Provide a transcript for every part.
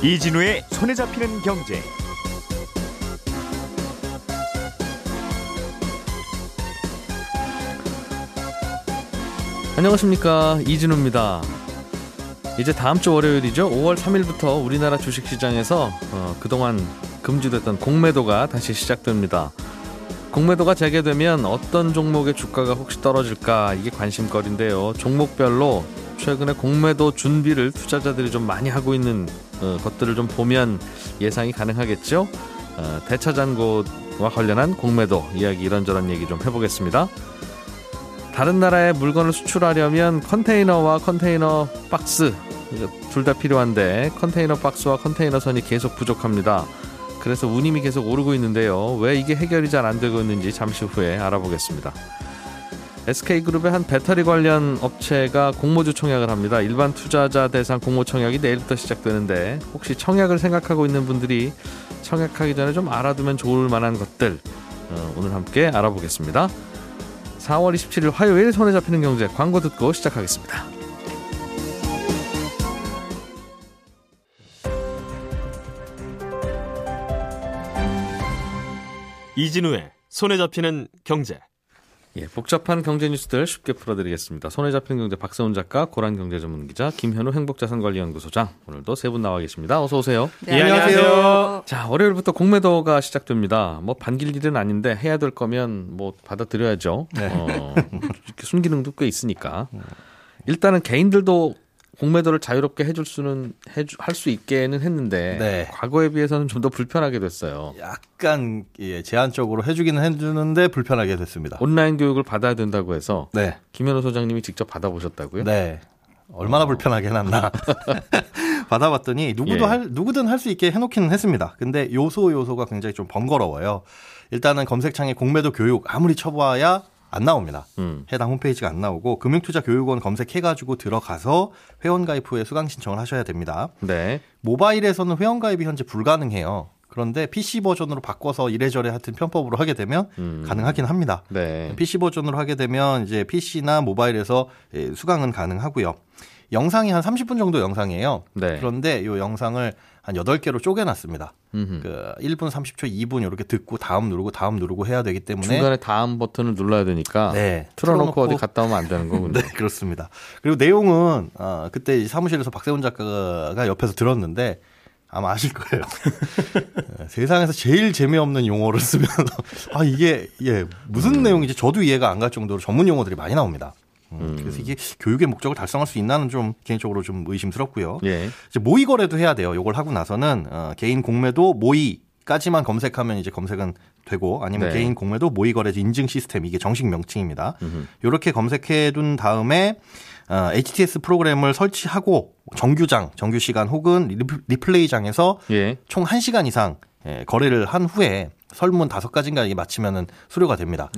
이진우의 손에 잡히는 경제. 안녕하십니까 이진우입니다. 이제 다음 주 월요일이죠. 5월 3일부터 우리나라 주식시장에서 어, 그동안 금지됐던 공매도가 다시 시작됩니다. 공매도가 재개되면 어떤 종목의 주가가 혹시 떨어질까 이게 관심거리인데요. 종목별로 최근에 공매도 준비를 투자자들이 좀 많이 하고 있는 어, 것들을 좀 보면 예상이 가능하겠죠. 어, 대차잔고와 관련한 공매도 이야기 이런저런 얘기 좀 해보겠습니다. 다른 나라에 물건을 수출하려면 컨테이너와 컨테이너 박스 둘 다 필요한데 컨테이너 박스와 컨테이너 선이 계속 부족합니다. 그래서 운임이 계속 오르고 있는데요. 왜 이게 해결이 잘 안 되고 있는지 잠시 후에 알아보겠습니다. SK그룹의 한 배터리 관련 업체가 공모주 청약을 합니다. 일반 투자자 대상 공모 청약이 내일부터 시작되는데 혹시 청약을 생각하고 있는 분들이 청약하기 전에 좀 알아두면 좋을 만한 것들 어, 오늘 함께 알아보겠습니다. 4월 27일 화요일 손에 잡히는 경제 광고 듣고 시작하겠습니다. 이진우의 손에 잡히는 경제. 예, 복잡한 경제 뉴스들 쉽게 풀어드리겠습니다. 손에 잡히는 경제 박세훈 작가, 고란 경제 전문 기자, 김현우 행복자산관리연구소장 오늘도 세 분 나와 계십니다. 어서 오세요. 네, 안녕하세요. 자, 월요일부터 공매도가 시작됩니다. 뭐 반길 일은 아닌데 해야 될 거면 뭐 받아들여야죠. 네. 어, 이렇게 순기능도 꽤 있으니까. 일단은 개인들도 공매도를 자유롭게 해줄 수는 할 수 있게는 했는데 네. 과거에 비해서는 좀 더 불편하게 됐어요. 약간 예, 제한적으로 해주기는 해주는데 불편하게 됐습니다. 온라인 교육을 받아야 된다고 해서 네, 김현우 소장님이 직접 받아보셨다고요? 네. 얼마나 불편하게 해놨나 받아봤더니 누구도 예. 할 누구든 할 수 있게 해놓기는 했습니다. 근데 요소 요소가 굉장히 좀 번거로워요. 일단은 검색창에 공매도 교육 아무리 쳐봐야 안 나옵니다. 음. 해당 홈페이지가 안 나오고 금융투자교육원 검색해가지고 들어가서 회원가입 후에 수강 신청을 하셔야 됩니다. 네. 모바일에서는 회원가입이 현재 불가능해요. 그런데 PC 버전으로 바꿔서 이래저래 하여튼 편법으로 하게 되면 음. 가능하긴 합니다. 네. PC 버전으로 하게 되면 이제 PC나 모바일에서 예, 수강은 가능하고요. 영상이 한 30분 정도 영상이에요. 네. 그런데 이 영상을 한 8개로 쪼개놨습니다. 음흠. 그 1분 30초, 2분 이렇게 듣고 다음 누르고 다음 누르고 해야 되기 때문에 중간에 다음 버튼을 눌러야 되니까 네, 틀어놓고 틀어놓고- 어디 갔다 오면 안 되는 거군요. 네, 그렇습니다. 그리고 내용은 어, 그때 이 사무실에서 박세훈 작가가 옆에서 들었는데 아마 아실 거예요. 예, 세상에서 제일 재미없는 용어를 쓰면서 아 이게 예 무슨 음. 내용인지 저도 이해가 안 갈 정도로 전문 용어들이 많이 나옵니다. 음, 그래서 이게 교육의 목적을 달성할 수 있나는 좀 개인적으로 좀 의심스럽고요. 예. 이제 모의 거래도 해야 돼요. 요걸 하고 나서는 어, 개인 공매도 모의 까지만 검색하면 이제 검색은 되고 아니면 네. 개인 공매도 모의 거래지 인증 시스템 이게 정식 명칭입니다. 요렇게 검색해 둔 다음에 어, HTS 프로그램을 설치하고 정규장, 정규 시간 혹은 리플- 리플레이장에서 예. 총 1시간 이상 예, 거래를 한 후에 설문 다섯 가지인가 이게 마치면은 수료가 됩니다.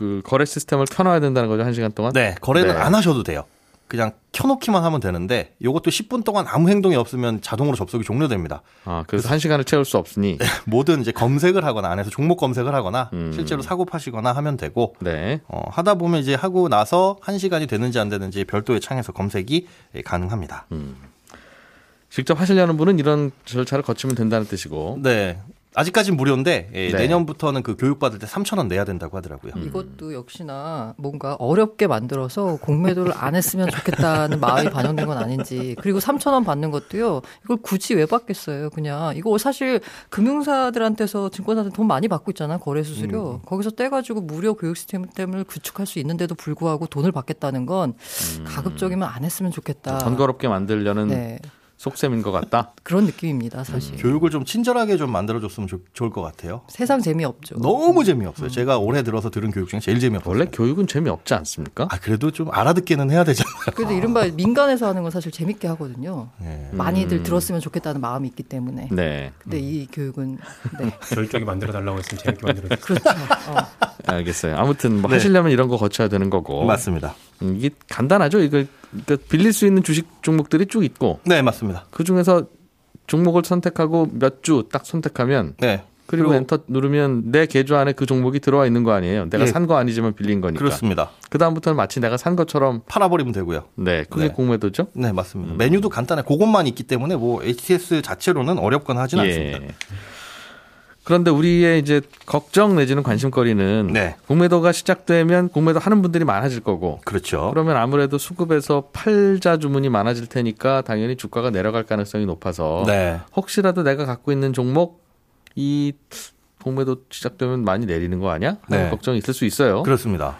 그 거래 시스템을 켜놔야 된다는 거죠 한 시간 동안. 네, 거래는 네. 안 하셔도 돼요. 그냥 켜놓기만 하면 되는데 이것도 10분 동안 아무 행동이 없으면 자동으로 접속이 종료됩니다. 아 그래서 한 시간을 채울 수 없으니. 뭐든 이제 검색을 하거나 안에서 종목 검색을 하거나 음. 실제로 사고 파시거나 하면 되고 네. 어, 하다 보면 이제 하고 나서 한 시간이 되는지 안 되는지 별도의 창에서 검색이 예, 가능합니다. 음. 직접 하시려는 분은 이런 절차를 거치면 된다는 뜻이고. 네. 아직까지는 무료인데 예, 네. 내년부터는 그 교육 받을 때 3천 원 내야 된다고 하더라고요. 음. 이것도 역시나 뭔가 어렵게 만들어서 공매도를 안 했으면 좋겠다는 마음이 반영된 건 아닌지 그리고 3천 원 받는 것도요 이걸 굳이 왜 받겠어요 그냥 이거 사실 금융사들한테서 증권사들 돈 많이 받고 있잖아 거래 수수료 거기서 떼가지고 무료 교육 시스템을 구축할 수 있는데도 불구하고 돈을 받겠다는 건 가급적이면 안 했으면 좋겠다 번거롭게 만들려는 네 속셈인 것 같다. 그런 느낌입니다 사실 교육을 좀 친절하게 좀 만들어줬으면 좋, 좋을 것 같아요. 세상 재미없죠 너무 재미없어요. 제가 올해 들어서 들은 교육 중에 제일 재미없어요. 원래 교육은 재미없지 않습니까? 아 그래도 좀 알아듣기는 해야 되잖아요. 그래도 이른바 민간에서 하는 건 사실 재밌게 하거든요 예. 많이들 들었으면 좋겠다는 마음이 있기 때문에 네. 근데 이 교육은 네 저희 쪽이 만들어 달라고 했으면 재밌게 만들어. 그렇죠. 어. 알겠어요. 아무튼 뭐 네. 하시려면 이런 거 거쳐야 되는 거고. 맞습니다. 음, 이게 간단하죠. 이거 그러니까 빌릴 수 있는 주식 종목들이 쭉 있고 네 맞습니다. 그 중에서 종목을 선택하고 몇 주 딱 선택하면 네 그리고, 그리고- 엔터 누르면 내 계좌 안에 그 종목이 들어와 있는 거 아니에요. 내가 예. 산거 아니지만 빌린 거니까. 그렇습니다. 그 다음부터는 마치 내가 산 것처럼 팔아버리면 되고요. 네 그게 네. 공매도죠. 네, 맞습니다. 메뉴도 간단해. 그것만 있기 때문에 뭐 HTS 자체로는 어렵거나 하진 않습니다. 그런데 우리의 이제 걱정 내지는 관심거리는 네. 공매도가 시작되면 공매도 하는 분들이 많아질 거고 그렇죠. 그러면 아무래도 수급에서 팔자 주문이 많아질 테니까 당연히 주가가 내려갈 가능성이 높아서 네. 혹시라도 내가 갖고 있는 종목 이 공매도 시작되면 많이 내리는 거 아니야? 네. 걱정이 있을 수 있어요. 그렇습니다.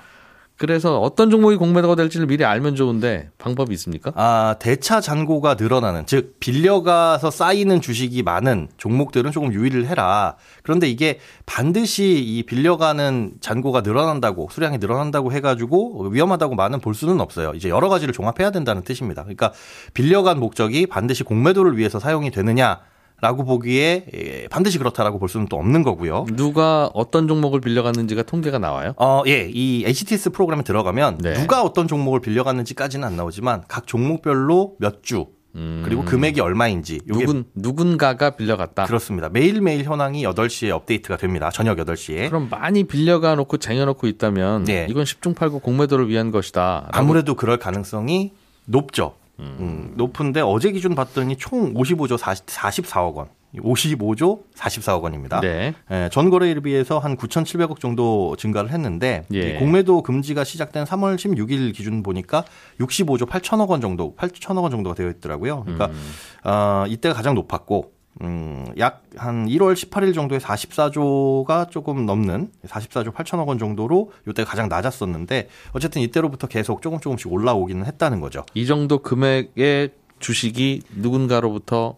그래서 어떤 종목이 공매도가 될지를 미리 알면 좋은데 방법이 있습니까? 아, 대차 잔고가 늘어나는, 즉, 빌려가서 쌓이는 주식이 많은 종목들은 조금 유의를 해라. 그런데 이게 반드시 이 빌려가는 잔고가 늘어난다고, 수량이 늘어난다고 해 가지고 위험하다고 많은 볼 수는 없어요. 이제 여러 가지를 종합해야 된다는 뜻입니다. 그러니까 빌려간 목적이 반드시 공매도를 위해서 사용이 되느냐, 라고 보기에 예, 반드시 그렇다라고 볼 수는 또 없는 거고요. 누가 어떤 종목을 빌려갔는지가 통계가 나와요? 어, 예. 이 HTS 프로그램에 들어가면 네. 누가 어떤 종목을 빌려갔는지까지는 안 나오지만 각 종목별로 몇 주, 그리고 금액이 얼마인지 음. 누군 누군가가 빌려갔다. 그렇습니다. 매일매일 현황이 8시에 업데이트가 됩니다. 저녁 8시에. 그럼 많이 빌려가 놓고 쟁여놓고 있다면 네. 이건 10중 8구 공매도를 위한 것이다. 아무래도 그럴 가능성이 높죠. 음, 높은데 어제 기준 봤더니 총 55조 40, 44억 원. 55조 44억 원입니다. 네. 예, 전 거래일에 비해서 한 9,700억 정도 증가를 했는데 예. 이 공매도 금지가 시작된 3월 16일 기준 보니까 65조 8천억 원 정도, 8천억 원 정도가 되어 있더라고요. 그러니까 음. 어, 이때가 가장 높았고 음, 약 한 1월 18일 정도에 44조가 조금 넘는 44조 8천억 원 정도로 이때가 가장 낮았었는데 어쨌든 이때로부터 계속 조금 조금씩 올라오기는 했다는 거죠. 이 정도 금액의 주식이 누군가로부터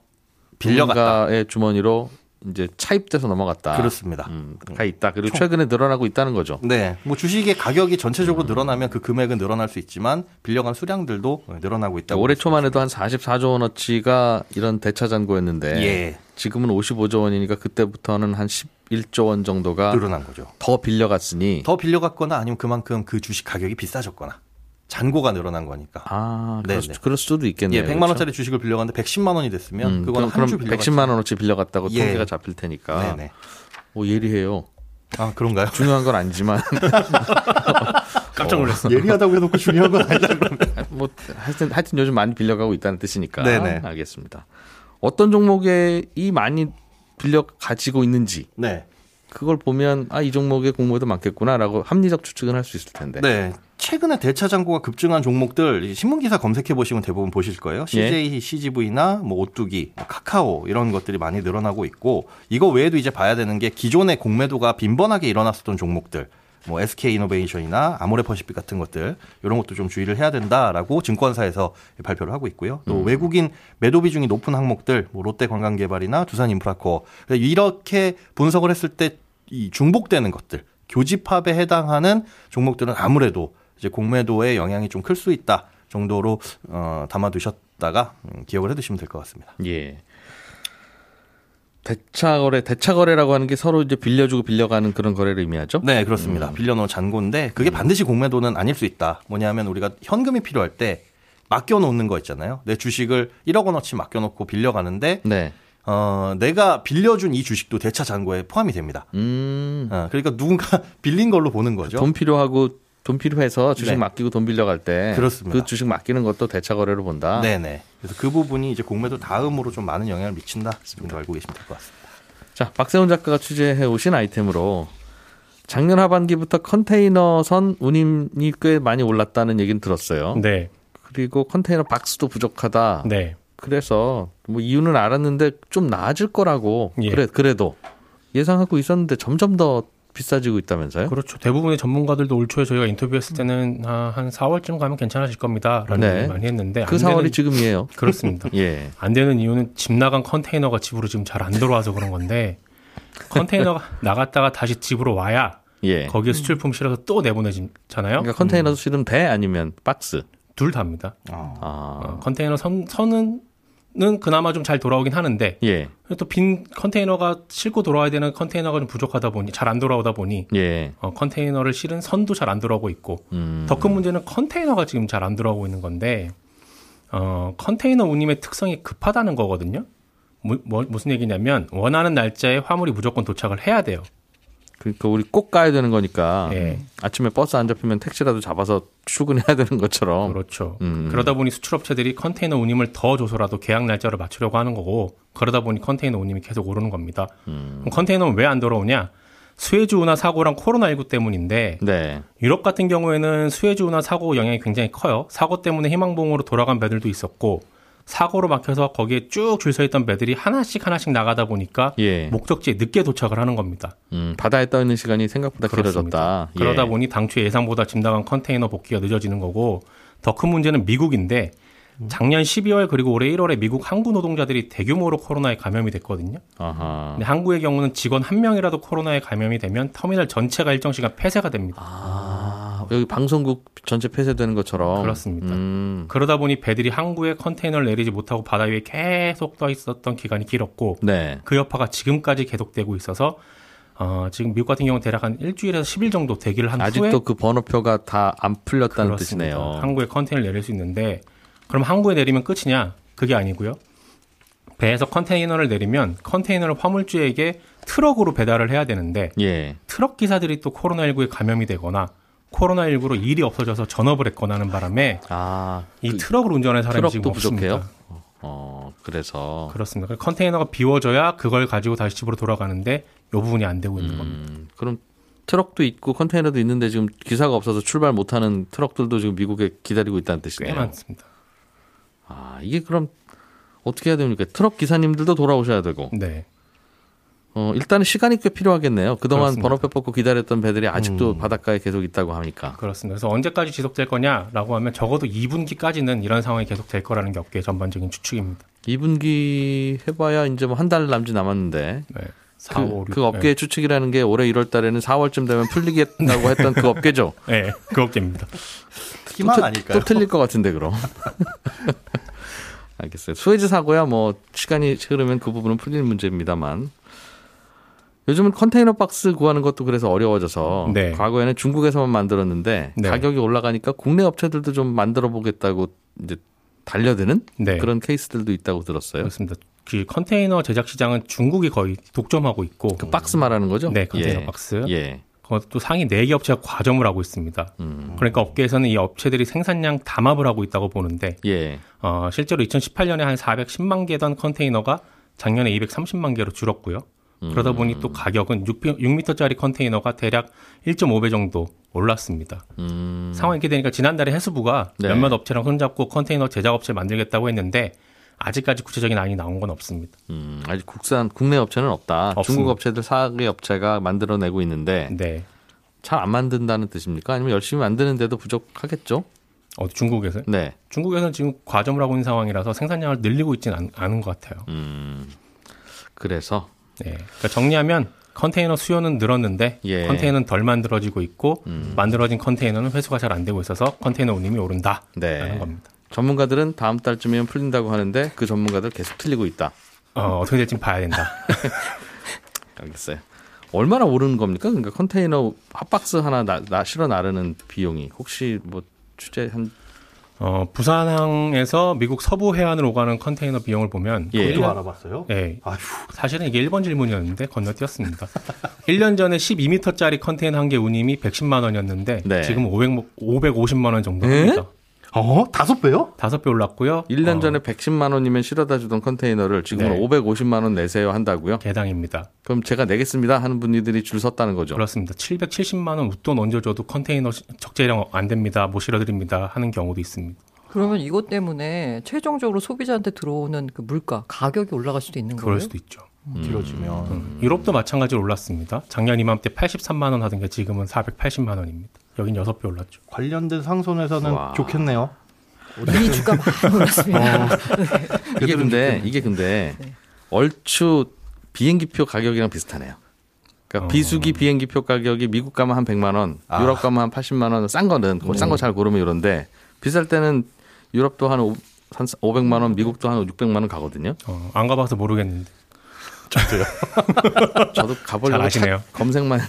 빌려갔다. 누군가의 주머니로 이제 차입돼서 넘어갔다. 그렇습니다. 음, 가 있다. 그리고 최근에 늘어나고 있다는 거죠. 네, 뭐 주식의 가격이 전체적으로 늘어나면 그 금액은 늘어날 수 있지만 빌려간 수량들도 늘어나고 있다고. 올해 초만 해도 한 44조 원어치가 이런 대차 잔고였는데 예. 지금은 55조 원이니까 그때부터는 한 11조 원 정도가 늘어난 거죠. 더 빌려갔으니 더 빌려갔거나 아니면 그만큼 그 주식 가격이 비싸졌거나 잔고가 늘어난 거니까. 아, 네, 그럴, 네. 수, 그럴 수도 있겠네요. 예, 100만 원짜리 주식을 빌려갔는데 110만 원이 됐으면 음, 그거는 그럼, 한주 빌려갔 110만 원어치 빌려갔다고 예. 통계가 잡힐 테니까. 네네. 오, 예리해요. 아 그런가요? 중요한 건 아니지만 깜짝 놀랐어. 예리하다고 해놓고 중요한 건 아니다 그러면. 뭐 하여튼 하여튼 요즘 많이 빌려가고 있다는 뜻이니까 네네. 알겠습니다. 어떤 종목에 이 많이 빌려 가지고 있는지 네. 그걸 보면 아 이 종목에 공모도 많겠구나라고 합리적 추측은 할 수 있을 텐데. 네. 최근에 대차 잔고가 급증한 종목들 이 신문 기사 검색해 보시면 대부분 보실 거예요. CJ, CGV나 뭐 오뚜기, 카카오 이런 것들이 많이 늘어나고 있고 이거 외에도 이제 봐야 되는 게 기존의 공매도가 빈번하게 일어났었던 종목들. 뭐 SK 이노베이션이나 아모레퍼시픽 같은 것들 이런 것도 좀 주의를 해야 된다라고 증권사에서 발표를 하고 있고요. 또 외국인 매도 비중이 높은 항목들 뭐 롯데관광개발이나 두산인프라코어 이렇게 분석을 했을 때 이 중복되는 것들 교집합에 해당하는 종목들은 아무래도 이제 공매도의 영향이 좀 클 수 있다 정도로 어, 담아두셨다가 음, 기억을 해두시면 될 것 같습니다. 예. 대차 거래, 대차 거래라고 하는 게 서로 이제 빌려주고 빌려가는 그런 거래를 의미하죠. 네, 그렇습니다. 빌려놓은 잔고인데 그게 반드시 공매도는 아닐 수 있다. 뭐냐면 우리가 현금이 필요할 때 맡겨놓는 거 있잖아요. 내 주식을 1억 원어치 맡겨놓고 빌려가는데 네. 어, 내가 빌려준 이 주식도 대차 잔고에 포함이 됩니다. 음. 어, 그러니까 누군가 빌린 걸로 보는 거죠. 돈 필요하고 돈 필요해서 주식 네. 맡기고 돈 빌려 갈 때 그렇습니다. 그 주식 맡기는 것도 대차 거래로 본다. 네네. 그래서 그 부분이 이제 공매도 다음으로 좀 많은 영향을 미친다. 정도 알고 계시면 될 것 같습니다. 자, 박세훈 작가가 취재해 오신 아이템으로 작년 하반기부터 컨테이너선 운임이 꽤 많이 올랐다는 얘기는 들었어요. 네, 그리고 컨테이너 박스도 부족하다. 네, 그래서 뭐 이유는 알았는데 좀 나아질 거라고 예. 그래 그래도 예상하고 있었는데 점점 더 비싸지고 있다면서요? 그렇죠. 대부분의 전문가들도 올 초에 저희가 인터뷰했을 때는 아, 한 4월쯤 가면 괜찮아질 겁니다라는 네. 얘기를 많이 했는데 그안 4월이 되는- 지금이에요. 그렇습니다. 예. 안 되는 이유는 집 나간 컨테이너가 집으로 지금 잘 안 들어와서 그런 건데 컨테이너가 나갔다가 다시 집으로 와야 예. 거기에 수출품 실어서 또 내보내잖아요. 그러니까 컨테이너도 실으면 돼 아니면 박스. 둘 다입니다. 아. 어, 컨테이너 선, 선은 는 그나마 좀 잘 돌아오긴 하는데 예. 또빈 컨테이너가 싣고 돌아와야 되는 컨테이너가 좀 부족하다 보니 잘 안 돌아오다 보니 예. 어, 컨테이너를 실은 선도 잘안 들어오고 있고 음. 더큰 문제는 컨테이너가 지금 잘안 들어오고 있는 건데 어, 컨테이너 운임의 특성이 급하다는 거거든요. 뭐, 뭐- 무슨 얘기냐면 원하는 날짜에 화물이 무조건 도착을 해야 돼요. 그러니까 우리 꼭 가야 되는 거니까 예. 아침에 버스 안 잡히면 택시라도 잡아서 출근해야 되는 것처럼. 그렇죠. 음. 그러다 보니 수출업체들이 컨테이너 운임을 더 줘서라도 계약 날짜를 맞추려고 하는 거고 그러다 보니 컨테이너 운임이 계속 오르는 겁니다. 음. 그럼 컨테이너는 왜안 돌아오냐? 수에즈 운하 사고랑 코로나19 때문인데 네. 유럽 같은 경우에는 수에즈 운하 사고 영향이 굉장히 커요. 사고 때문에 희망봉으로 돌아간 배들도 있었고 사고로 막혀서 거기에 쭉 줄 서 있던 배들이 하나씩 하나씩 나가다 보니까 예. 목적지에 늦게 도착을 하는 겁니다. 음, 바다에 떠 있는 시간이 생각보다 길어졌다. 예. 그러다 보니 당초 예상보다 짐 나간 컨테이너 복귀가 늦어지는 거고 더 큰 문제는 미국인데 작년 12월 그리고 올해 1월에 미국 항구 노동자들이 대규모로 코로나에 감염이 됐거든요. 아하. 근데 항구의 경우는 직원 한 명이라도 코로나에 감염이 되면 터미널 전체가 일정 시간 폐쇄가 됩니다. 아, 여기 방송국 전체 폐쇄되는 것처럼. 그렇습니다. 음, 그러다 보니 배들이 항구에 컨테이너를 내리지 못하고 바다 위에 계속 떠 있었던 기간이 길었고 네. 그 여파가 지금까지 계속되고 있어서 어, 지금 미국 같은 경우 는 대략 한 일주일에서 10일 정도 대기를 한 후에 아직도 그 번호표가 다 안 풀렸다는 그렇습니다. 뜻이네요. 항구에 컨테이너를 내릴 수 있는데 그럼 항구에 내리면 끝이냐? 그게 아니고요. 배에서 컨테이너를 내리면 컨테이너를 화물주에게 트럭으로 배달을 해야 되는데 예. 트럭 기사들이 또 코로나19에 감염이 되거나 코로나19로 일이 없어져서 전업을 했거나 하는 바람에 아, 이 그 트럭을 운전하는 사람이 지금 트럭도 부족해요? 없습니다. 어, 그래서. 그렇습니다. 그래서 컨테이너가 비워져야 그걸 가지고 다시 집으로 돌아가는데 이 부분이 안 되고 있는 겁니다. 음, 그럼 트럭도 있고 컨테이너도 있는데 지금 기사가 없어서 출발 못하는 트럭들도 지금 미국에 기다리고 있다는 꽤 뜻이네요. 많습니다. 아, 이게 그럼 어떻게 해야 됩니까? 트럭 기사님들도 돌아오셔야 되고. 네. 어, 일단은 시간이 꽤 필요하겠네요. 그동안 그렇습니다. 번호표 뽑고 기다렸던 배들이 아직도 음. 바닷가에 계속 있다고 하니까. 그렇습니다. 그래서 언제까지 지속될 거냐라고 하면 적어도 2분기까지는 이런 상황이 계속될 거라는 게 업계의 전반적인 추측입니다. 2분기 해봐야 이제 뭐 한 달 남짓 남았는데 네. 4, 그, 5, 6, 그 업계의 추측이라는 게 올해 1월 달에는 4월쯤 되면 풀리겠다고 했던 그 업계죠. 네, 네, 그 업계입니다. 희망 또, 아닐까요? 또 틀릴 것 같은데 그럼. 알겠어요. 수에즈 사고야 뭐 시간이 흐르면 그 부분은 풀리는 문제입니다만 요즘은 컨테이너 박스 구하는 것도 그래서 어려워져서 네. 과거에는 중국에서만 만들었는데 네. 가격이 올라가니까 국내 업체들도 좀 만들어 보겠다고 이제 달려드는 네. 그런 케이스들도 있다고 들었어요. 그렇습니다. 그 컨테이너 제작 시장은 중국이 거의 독점하고 있고 그 박스 말하는 거죠? 네, 컨테이너 예. 박스. 예. 그것도 상위 4개 업체가 과점을 하고 있습니다. 음. 그러니까 업계에서는 이 업체들이 생산량 담합을 하고 있다고 보는데 예. 어, 실제로 2018년에 한 410만 개던 컨테이너가 작년에 230만 개로 줄었고요. 그러다 보니 또 가격은 6, 6m짜리 컨테이너가 대략 1.5배 정도 올랐습니다. 음. 상황이 이렇게 되니까 지난달에 해수부가 네. 몇몇 업체랑 손잡고 컨테이너 제작업체 만들겠다고 했는데 아직까지 구체적인 안이 나온 건 없습니다. 음, 아직 국산 국내 업체는 없다. 없습니다. 중국 업체들 사개 업체가 만들어내고 있는데 네. 잘 안 만든다는 뜻입니까? 아니면 열심히 만드는데도 부족하겠죠? 어디 중국에서? 네. 중국에서는 지금 과점을 하고 있는 상황이라서 생산량을 늘리고 있지는 않, 않은 것 같아요. 음. 그래서 네. 그러니까 정리하면 컨테이너 수요는 늘었는데 예. 컨테이너는 덜 만들어지고 있고 음. 만들어진 컨테이너는 회수가 잘 안 되고 있어서 컨테이너 운임이 오른다라는 네. 겁니다. 전문가들은 다음 달쯤이면 풀린다고 하는데 그 전문가들 계속 틀리고 있다. 어, 어떻게 될지 봐야 된다. 알겠어요. 얼마나 오르는 겁니까? 그러니까 컨테이너 핫박스 하나 나, 나 실어 나르는 비용이 혹시 뭐 취재 한 어, 부산항에서 미국 서부 해안으로 오가는 컨테이너 비용을 보면 예. 그것도 알아봤어요? 네, 아휴, 사실은 이게 1번 질문이었는데 건너뛰었습니다. 1년 전에 12m짜리 컨테이너 한 개 운임이 110만 원이었는데 네. 지금 500, 550만 원 정도 에? 합니다. 어? 다섯 배요? 다섯 배 올랐고요. 1년 어, 전에 110만 원이면 실어다 주던 컨테이너를 지금은 네. 550만 원 내세요 한다고요? 개당입니다. 그럼 제가 내겠습니다 하는 분들이 줄 섰다는 거죠. 그렇습니다. 770만 원 웃돈 얹어줘도 컨테이너 시- 적재량 안 됩니다. 못 실어드립니다. 하는 경우도 있습니다. 그러면 이것 때문에 최종적으로 소비자한테 들어오는 그 물가 가격이 올라갈 수도 있는 그럴 거예요. 수도 있죠. 길어지면. 음, 유럽도 마찬가지로 올랐습니다. 작년 이맘때 83만 원 하던 게 지금은 480만 원입니다. 여긴 6배 올랐죠. 관련된 상손에서는 와. 좋겠네요. 이미 주가 많이 올랐습니다. 이게 근데 이게 근데 네. 얼추 비행기표 가격이랑 비슷하네요. 그러니까 어. 비수기 비행기표 가격이 미국 가면 한 100만 원, 아. 유럽 가면 한 80만 원, 싼 거는 싼거 잘 고르면 이런데 비쌀 때는 유럽도 한, 오, 한 500만 원, 미국도 한 600만 원 가거든요. 어, 안 가봐서 모르겠는데. 저도 가보려고 잘 검색만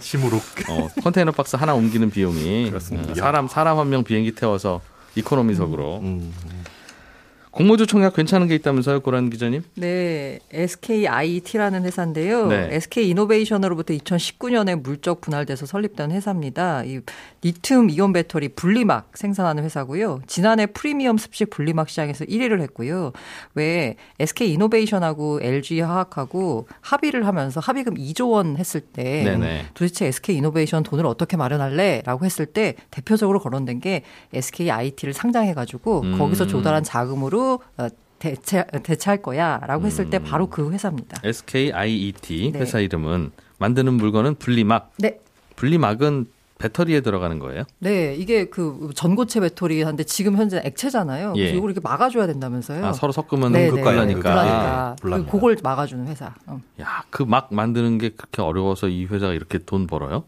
시무룩. 어, 컨테이너 박스 하나 옮기는 비용이 그렇습니다. 어, 사람 사람 한 명 비행기 태워서 이코노미석으로 음. 공모주 청약 괜찮은 게 있다면서요, 고란 기자님? 네, SKIT라는 회사인데요. 네. SK 이노베이션으로부터 2019년에 물적 분할돼서 설립된 회사입니다. 이 리튬 이온 배터리 분리막 생산하는 회사고요. 지난해 프리미엄 습식 분리막 시장에서 1위를 했고요. 왜 SK 이노베이션하고 LG 화학하고 합의를 하면서 합의금 2조 원 했을 때 네네. 도대체 SK 이노베이션 돈을 어떻게 마련할래라고 했을 때 대표적으로 거론된 게 SK IT를 상장해 가지고 음. 거기서 조달한 자금으로 어, 대체 대체할 거야 라고 했을 때 바로 그 회사입니다. SKIET 네. 회사 이름은 만드는 물건은 분리막. 네. 분리막은 배터리에 들어가는 거예요? 네, 이게 그 전고체 배터리 한데 지금 현재 액체잖아요. 예. 이걸 이렇게 막아줘야 된다면서요. 아, 서로 섞으면. 불나니까. 불납니다. 그걸 막아주는 회사. 어. 야, 그 막 만드는 게 그렇게 어려워서 이 회사가 이렇게 돈 벌어요?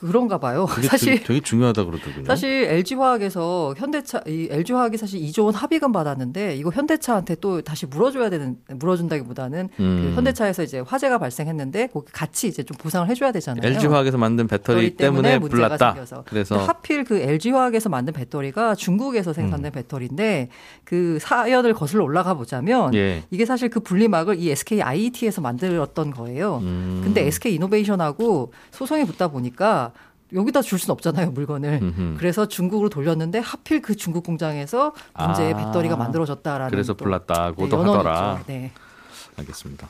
그런가 봐요. 사실 되게, 되게 중요하다 그러더군요. 사실 LG 화학에서 현대차 이 LG 화학이 사실 2조 원 합의금 받았는데 이거 현대차한테 또 다시 물어줘야 되는 물어준다기보다는 음. 그 현대차에서 이제 화재가 발생했는데 거기 같이 이제 좀 보상을 해줘야 되잖아요. LG 화학에서 만든 배터리 때문에 때문에 문제가 불났다. 생겨서. 그래서 하필 그 LG 화학에서 만든 배터리가 중국에서 생산된 배터리인데 그 사연을 거슬러 올라가 보자면 예. 이게 사실 그 분리막을 이 SK IET에서 만들었던 거예요. 음. 근데 SK 이노베이션하고 소송이 붙다 보니까 여기다 줄 수는 없잖아요, 물건을. 음흠. 그래서 중국으로 돌렸는데 하필 그 중국 공장에서 문제의 아. 배터리가 만들어졌다라는 그래서 또, 불났다고도 네, 하더라. 네. 알겠습니다.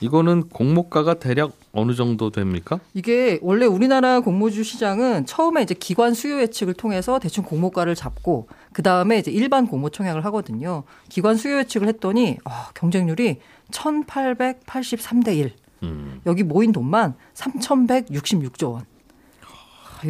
이거는 공모가가 대략 어느 정도 됩니까? 이게 원래 우리나라 공모주 시장은 처음에 이제 기관 수요 예측을 통해서 대충 공모가를 잡고 그 다음에 이제 일반 공모 청약을 하거든요. 기관 수요 예측을 했더니 아, 경쟁률이 1,883대 1. 음. 여기 모인 돈만 3,166조 원.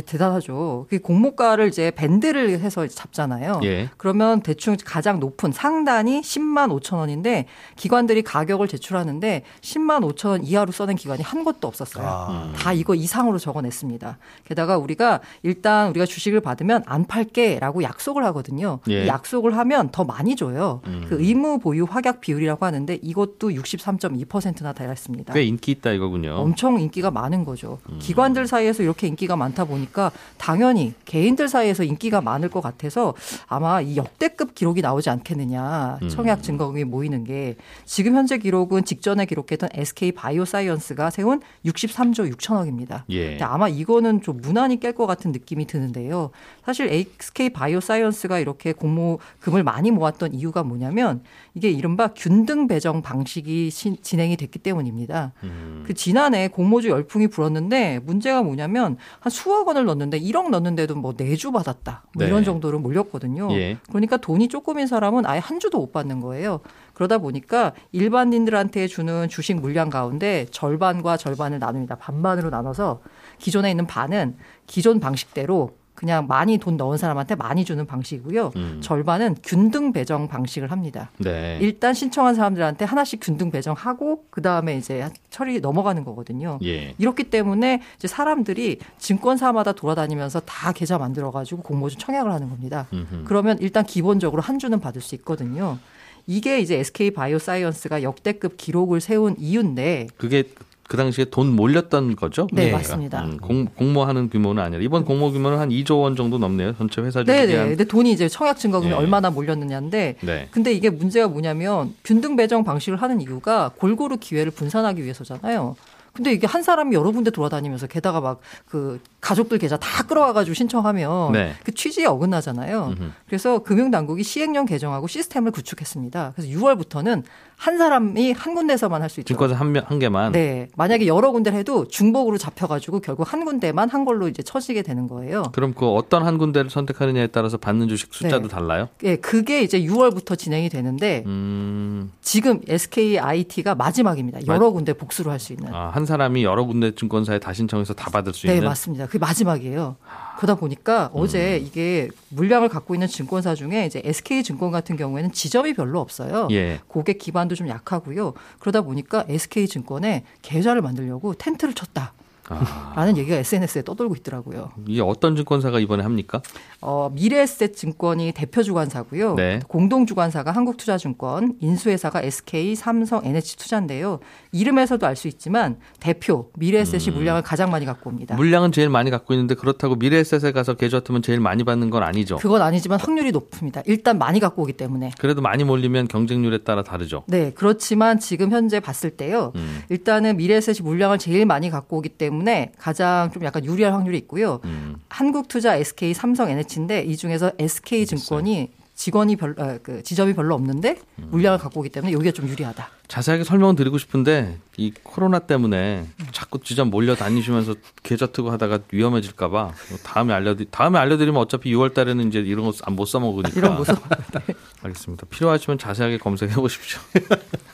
대단하죠. 그 공모가를 이제 밴드를 해서 이제 잡잖아요. 예. 그러면 대충 가장 높은 상단이 10만 5천 원인데 기관들이 가격을 제출하는데 10만 5천 원 이하로 써낸 기관이 한 곳도 없었어요. 아, 다 이거 이상으로 적어냈습니다. 게다가 우리가 일단 우리가 주식을 받으면 안 팔게라고 약속을 하거든요. 예. 이 약속을 하면 더 많이 줘요. 음. 그 의무 보유 확약 비율이라고 하는데 이것도 63.2%나 달했습니다. 꽤 인기 있다 이거군요. 엄청 인기가 많은 거죠. 음. 기관들 사이에서 이렇게 인기가 많다 보니 까 당연히 개인들 사이에서 인기가 많을 것 같아서 아마 이 역대급 기록이 나오지 않겠느냐. 음. 청약 증거금이 모이는 게 지금 현재 기록은 직전에 기록했던 SK 바이오사이언스가 세운 63조 6천억입니다. 예. 아마 이거는 좀 무난히 깰 것 같은 느낌이 드는데요. 사실 SK 바이오사이언스가 이렇게 공모금을 많이 모았던 이유가 뭐냐면 이게 이른바 균등 배정 방식이 신- 진행이 됐기 때문입니다. 음. 그 지난해 공모주 열풍이 불었는데 문제가 뭐냐면 한 수억 원을 넣었는데 1억 넣었는데도 뭐 내주 받았다. 뭐 네. 이런 정도로 몰렸거든요. 예. 그러니까 돈이 조금인 사람은 아예 한 주도 못 받는 거예요. 그러다 보니까 일반인들한테 주는 주식 물량 가운데 절반과 절반을 나눕니다. 반반으로 나눠서 기존에 있는 반은 기존 방식대로 그냥 많이 돈 넣은 사람한테 많이 주는 방식이고요. 음. 절반은 균등 배정 방식을 합니다. 네. 일단 신청한 사람들한테 하나씩 균등 배정하고 그 다음에 이제 처리 넘어가는 거거든요. 예. 이렇기 때문에 이제 사람들이 증권사마다 돌아다니면서 다 계좌 만들어 가지고 공모주 청약을 하는 겁니다. 음흠. 그러면 일단 기본적으로 한 주는 받을 수 있거든요. 이게 이제 SK 바이오사이언스가 역대급 기록을 세운 이유인데 그게 그 당시에 돈 몰렸던 거죠? 네, 그러니까. 맞습니다. 음, 공, 공모하는 규모는 아니라 이번 공모 규모는 한 2조 원 정도 넘네요. 전체 회사 주식이 네네. 한 근데 돈이 이제 청약 증거금이 예. 얼마나 몰렸느냐인데 네. 근데 이게 문제가 뭐냐면 균등 배정 방식을 하는 이유가 골고루 기회를 분산하기 위해서잖아요. 근데 이게 한 사람이 여러 군데 돌아다니면서 게다가 막 그 가족들 계좌 다 끌어와가지고 신청하면 네. 그 취지에 어긋나잖아요. 음흠. 그래서 금융당국이 시행령 개정하고 시스템을 구축했습니다. 그래서 6월부터는 한 사람이 한 군데서만 할 수 있죠. 증권사 한, 명- 한 개만. 네. 만약에 여러 군데를 해도 중복으로 잡혀가지고 결국 한 군데만 한 걸로 이제 쳐지게 되는 거예요. 그럼 그 어떤 한 군데를 선택하느냐에 따라서 받는 주식 숫자도 네. 달라요? 예, 그게 이제 6월부터 진행이 되는데 음, 지금 SKIT가 마지막입니다. 여러 군데 복수를 할수 있는. 아, 한 사람이 여러 군데 증권사에 다 신청해서 다 받을 수 네, 있는. 맞습니다. 그게 마지막이에요. 그러다 보니까 어제 음. 이게 물량을 갖고 있는 증권사 중에 이제 SK증권 같은 경우에는 지점이 별로 없어요. 예. 고객 기반 도 좀 약하고요. 그러다 보니까 SK증권에 계좌를 만들려고 텐트를 쳤다. 아, 라는 얘기가 SNS에 떠돌고 있더라고요. 이게 어떤 증권사가 이번에 합니까? 어, 미래에셋 증권이 대표 주관사고요. 네. 공동 주관사가 한국투자증권, 인수회사가 SK, 삼성, NH투자인데요. 이름에서도 알 수 있지만 대표 미래에셋이 물량을 가장 많이 갖고 옵니다. 물량은 제일 많이 갖고 있는데 그렇다고 미래에셋에 가서 계좌 투면 제일 많이 받는 건 아니죠. 그건 아니지만 확률이 높습니다. 일단 많이 갖고 오기 때문에. 그래도 많이 몰리면 경쟁률에 따라 다르죠. 네, 그렇지만 지금 현재 봤을 때요. 음. 일단은 미래에셋이 물량을 제일 많이 갖고 오기 때문에 가장 좀 약간 유리할 확률이 있고요. 음. 한국투자, SK, 삼성, NH인데 이 중에서 SK 증권이 직원이 별로 아, 그 지점이 별로 없는데 음. 물량을 갖고 오기 때문에 여기가 좀 유리하다. 자세하게 설명을 드리고 싶은데 이 코로나 때문에 자꾸 지점 몰려 다니시면서 계좌 트고 하다가 위험해질까 봐 다음에 알려드 다음에 알려드리면 어차피 6월 달에는 이제 이런 거 못 써먹으니까 이런 모습. 알겠습니다. 필요하시면 자세하게 검색해 보십시오.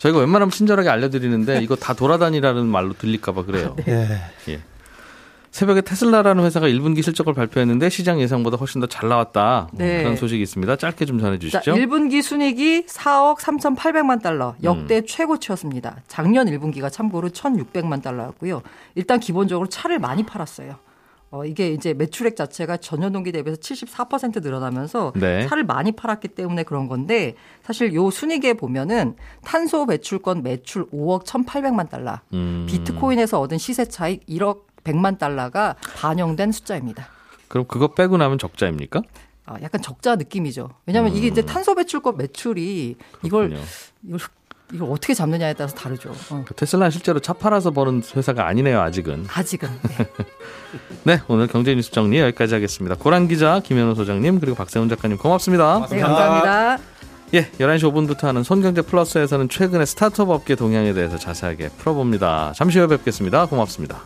저희가 웬만하면 친절하게 알려드리는데 이거 다 돌아다니라는 말로 들릴까봐 그래요. 예. 새벽에 테슬라라는 회사가 1분기 실적을 발표했는데 시장 예상보다 훨씬 더 잘 나왔다. 네. 그런 소식이 있습니다. 짧게 좀 자, 전해 주시죠. 1분기 순이익이 4억 3,800만 달러, 음. 역대 최고치였습니다. 작년 1분기가 참고로 1,600만 달러였고요. 일단 기본적으로 차를 많이 팔았어요. 어, 이게 이제 매출액 자체가 전년 동기 대비해서 74% 늘어나면서 네. 차를 많이 팔았기 때문에 그런 건데 사실 요 순이익에 보면은 탄소 배출권 매출 5억 1,800만 달러, 음, 비트코인에서 얻은 시세 차익 1억 100만 달러가 반영된 숫자입니다. 그럼 그거 빼고 나면 적자입니까? 아, 약간 적자 느낌이죠. 왜냐하면 이게 이제 탄소 배출권 매출이 이걸 음. 그렇군요. 이걸 이걸 어떻게 잡느냐에 따라서 다르죠. 어. 그 테슬라는 실제로 차 팔아서 버는 회사가 아니네요, 아직은. 아직은 네. 네, 오늘 경제 뉴스 정리 여기까지 하겠습니다. 고란 기자, 김현우 소장님, 그리고 박세훈 작가님 고맙습니다. 네, 감사합니다. 예, 11시 5분부터 하는 손경제 플러스에서는 최근의 스타트업 업계 동향에 대해서 자세하게 풀어봅니다. 잠시 후에 뵙겠습니다. 고맙습니다.